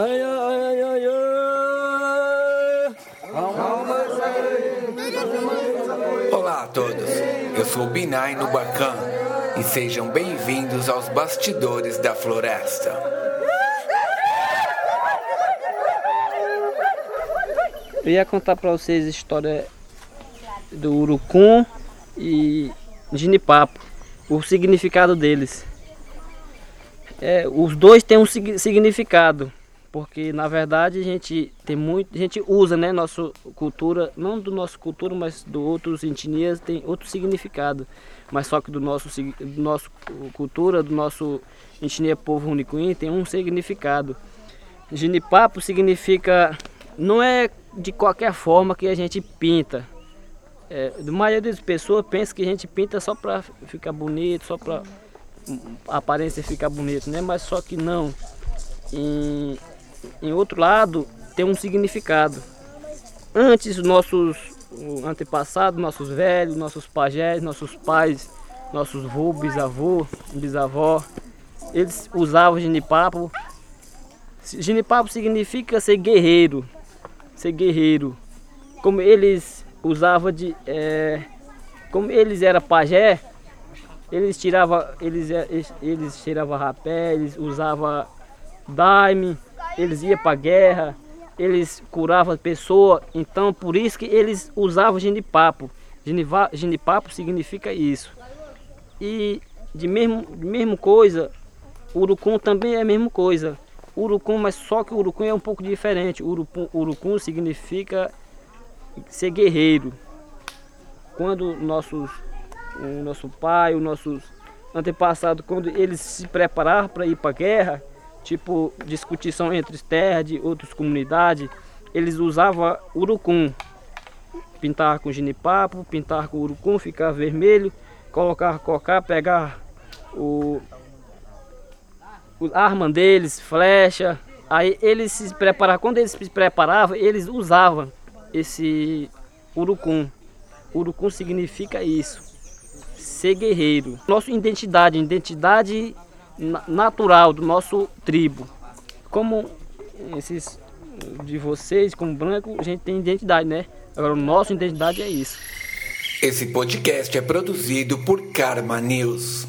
Ai, ai, ai, ai, Olá a todos, eu sou o Binai no Bacan e sejam bem-vindos aos bastidores da floresta. Eu ia contar pra vocês a história do urucum e ginipapo, o significado deles. É, os dois têm um significado, porque na verdade a gente tem muito, a gente usa, né, nossa cultura, não do nosso cultura, mas do outros etnias tem outro significado, mas só que do nosso do nosso cultura, do nosso etnia povo unicuim tem um significado. Ginipapo significa não é de qualquer forma que a gente pinta. É, a maioria das pessoas pensa que a gente pinta só para ficar bonito, só para aparência ficar bonita, né? Mas só que não. Em outro lado tem um significado. Antes nossos antepassados, nossos velhos, nossos pajés, nossos pais, nossos vô, bisavô, bisavó, eles usavam genipapo. Genipapo significa ser guerreiro, ser guerreiro. Como eles usavam de. É, como eles eram pajé, eles tiravam. Eles, eles, eles tiravam rapé, eles usavam daime, eles iam para guerra, eles curavam a pessoa, então por isso que eles usavam genipapo. Genipapo significa isso. E de mesmo, de mesmo coisa, urucum também é a mesma coisa urucum, mas só que o urucum é um pouco diferente. Urucum, urucum significa ser guerreiro. Quando nossos, o nosso pai, os nossos antepassados, quando eles se preparavam para ir para a guerra, tipo discussão entre terras de outras comunidades, eles usavam urucum. Pintar com ginipapo, pintar com urucum, ficar vermelho, colocar cocá, pegar o arma deles, flecha. Aí eles se preparavam, quando eles se preparavam, eles usavam esse urucum. Urucum significa isso, ser guerreiro. Nossa identidade, identidade natural do nosso tribo. Como esses de vocês, como branco, a gente tem identidade, né? Agora, nossa identidade é isso. Esse podcast é produzido por Karma News.